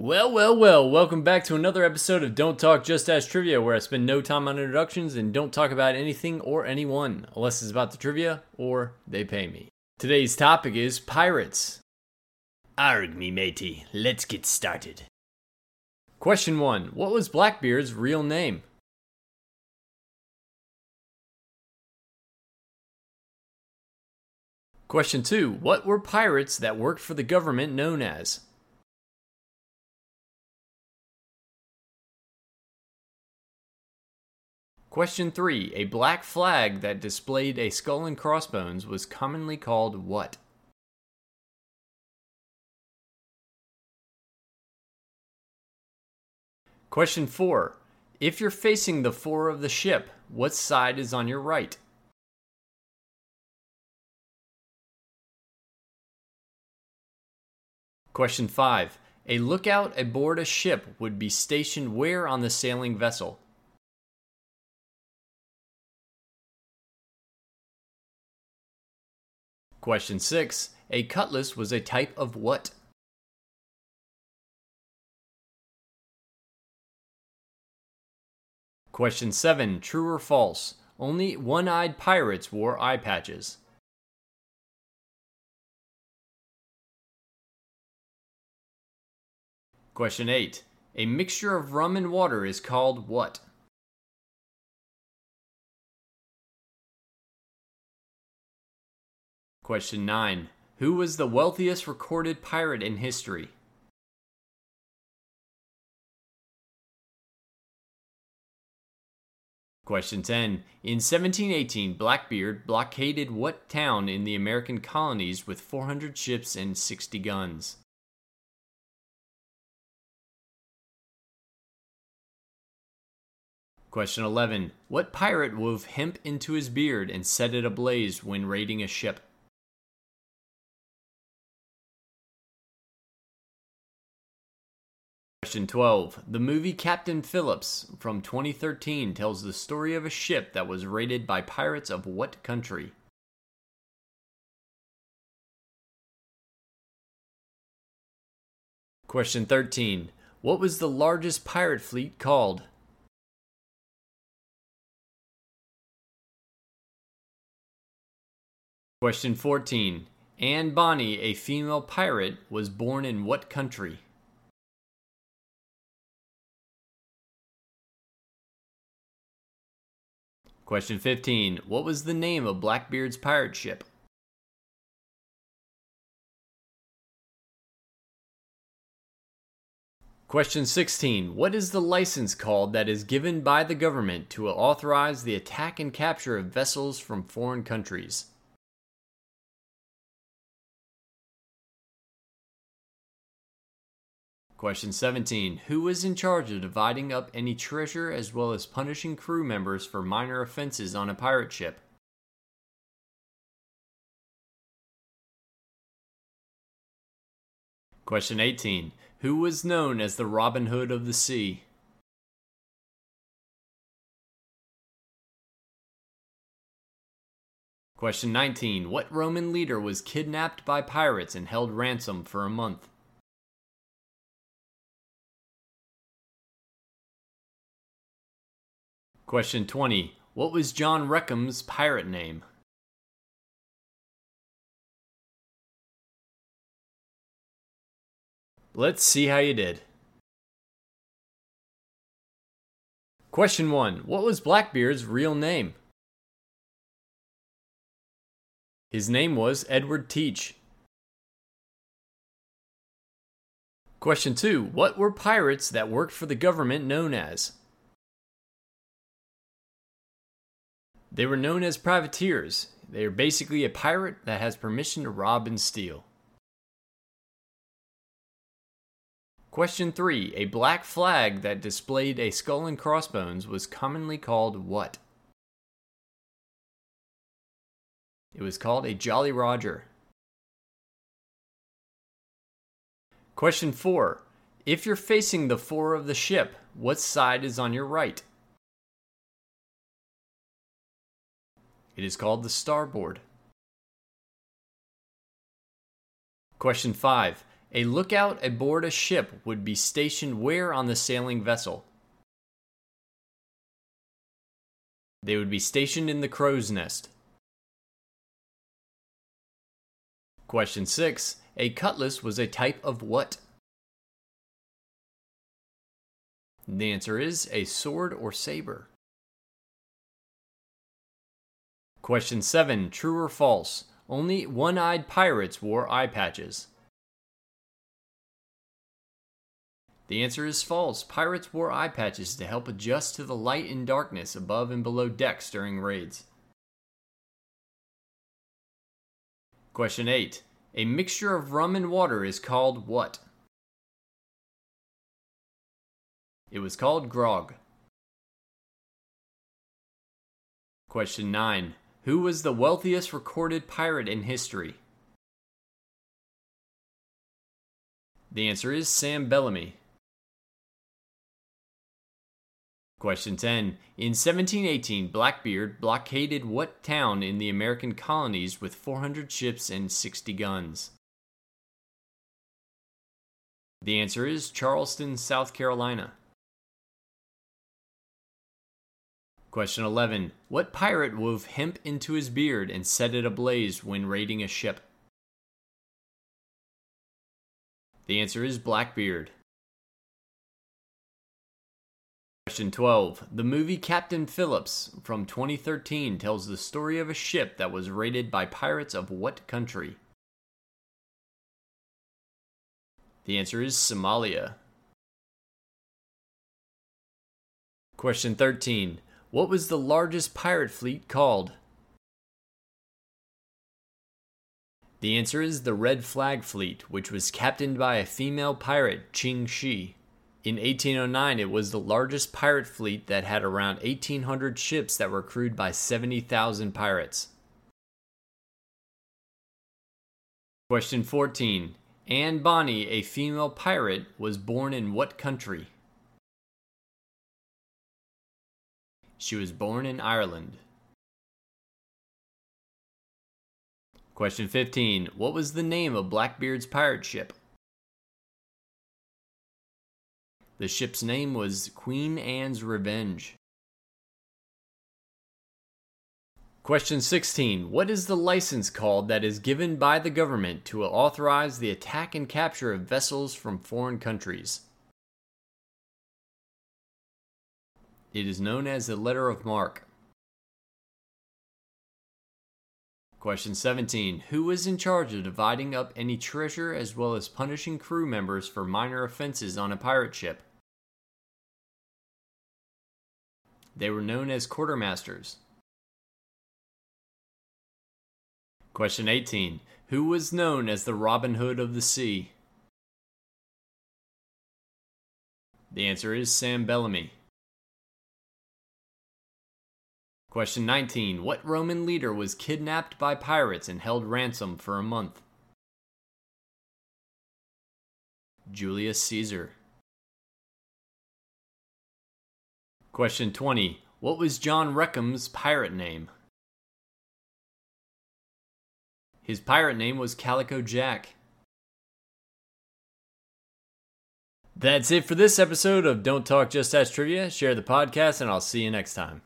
Well, well, well, welcome back to another episode of Don't Talk Just Ask Trivia, where I spend no time on introductions and don't talk about anything or anyone, unless it's about the trivia or they pay me. Today's topic is pirates. Arg me matey, let's get started. Question 1 What was Blackbeard's real name? Question 2 What were pirates that worked for the government known as? Question 3 A black flag that displayed a skull and crossbones was commonly called what? Question 4 If you're facing the fore of the ship, what side is on your right? Question 5 A lookout aboard a ship would be stationed where on the sailing vessel? Question 6. A cutlass was a type of what? Question 7. True or false? Only one eyed pirates wore eye patches. Question 8. A mixture of rum and water is called what? Question 9. Who was the wealthiest recorded pirate in history? Question 10. In 1718, Blackbeard blockaded what town in the American colonies with 400 ships and 60 guns? Question 11. What pirate wove hemp into his beard and set it ablaze when raiding a ship? Question 12. The movie Captain Phillips from 2013 tells the story of a ship that was raided by pirates of what country? Question 13. What was the largest pirate fleet called? Question 14. Anne Bonny, a female pirate, was born in what country? Question 15. What was the name of Blackbeard's pirate ship? Question 16. What is the license called that is given by the government to authorize the attack and capture of vessels from foreign countries? Question 17. Who was in charge of dividing up any treasure as well as punishing crew members for minor offenses on a pirate ship? Question 18. Who was known as the Robin Hood of the Sea? Question 19. What Roman leader was kidnapped by pirates and held ransom for a month? Question 20. What was John Reckham's pirate name? Let's see how you did. Question 1. What was Blackbeard's real name? His name was Edward Teach. Question 2. What were pirates that worked for the government known as? They were known as privateers. They are basically a pirate that has permission to rob and steal. Question 3. A black flag that displayed a skull and crossbones was commonly called what? It was called a Jolly Roger. Question 4. If you're facing the fore of the ship, what side is on your right? It is called the starboard. Question 5. A lookout aboard a ship would be stationed where on the sailing vessel? They would be stationed in the crow's nest. Question 6. A cutlass was a type of what? The answer is a sword or saber. Question 7. True or false? Only one eyed pirates wore eye patches. The answer is false. Pirates wore eye patches to help adjust to the light and darkness above and below decks during raids. Question 8. A mixture of rum and water is called what? It was called grog. Question 9. Who was the wealthiest recorded pirate in history? The answer is Sam Bellamy. Question 10. In 1718, Blackbeard blockaded what town in the American colonies with 400 ships and 60 guns? The answer is Charleston, South Carolina. Question 11. What pirate wove hemp into his beard and set it ablaze when raiding a ship? The answer is Blackbeard. Question 12. The movie Captain Phillips from 2013 tells the story of a ship that was raided by pirates of what country? The answer is Somalia. Question 13. What was the largest pirate fleet called? The answer is the Red Flag Fleet, which was captained by a female pirate, Ching Shih. In 1809, it was the largest pirate fleet that had around 1,800 ships that were crewed by 70,000 pirates. Question 14. Anne Bonny, a female pirate, was born in what country? She was born in Ireland. Question 15. What was the name of Blackbeard's pirate ship? The ship's name was Queen Anne's Revenge. Question 16. What is the license called that is given by the government to authorize the attack and capture of vessels from foreign countries? It is known as the letter of marque. Question 17. Who was in charge of dividing up any treasure as well as punishing crew members for minor offenses on a pirate ship? They were known as quartermasters. Question 18. Who was known as the Robin Hood of the sea? The answer is Sam Bellamy. Question 19. What Roman leader was kidnapped by pirates and held ransom for a month? Julius Caesar. Question 20. What was John Reckham's pirate name? His pirate name was Calico Jack. That's it for this episode of Don't Talk Just Ask Trivia. Share the podcast, and I'll see you next time.